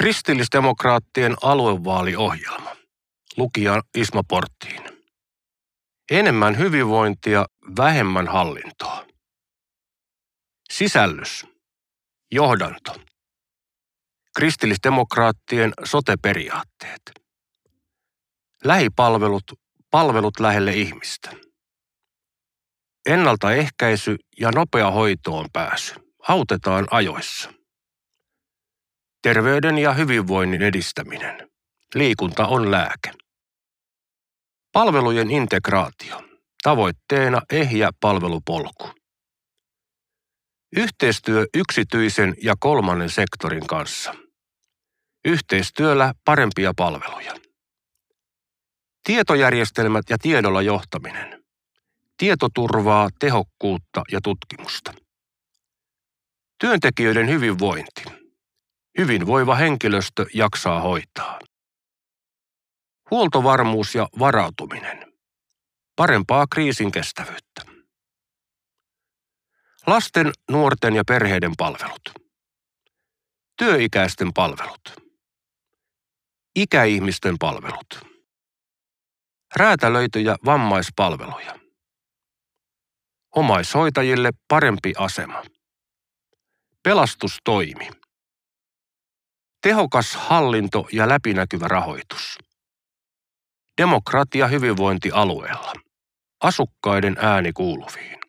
Kristillisdemokraattien aluevaaliohjelma. Lukija Isma Porttiin. Enemmän hyvinvointia, vähemmän hallintoa. Sisällys. Johdanto. Kristillisdemokraattien soteperiaatteet. Lähipalvelut, palvelut lähelle ihmistä. Ennaltaehkäisy ja nopea hoitoon pääsy. Autetaan ajoissa. Terveyden ja hyvinvoinnin edistäminen. Liikunta on lääke. Palvelujen integraatio. Tavoitteena ehjä palvelupolku. Yhteistyö yksityisen ja kolmannen sektorin kanssa. Yhteistyöllä parempia palveluja. Tietojärjestelmät ja tiedolla johtaminen. Tietoturvaa, tehokkuutta ja tutkimusta. Työntekijöiden hyvinvointi. Hyvinvoiva henkilöstö jaksaa hoitaa. Huoltovarmuus ja varautuminen. Parempaa kriisin kestävyyttä. Lasten, nuorten ja perheiden palvelut. Työikäisten palvelut. Ikäihmisten palvelut. Räätälöityjä vammaispalveluja. Omaishoitajille parempi asema. Pelastustoimi. Tehokas hallinto ja läpinäkyvä rahoitus. Demokratia hyvinvointialueella. Asukkaiden ääni kuuluviin.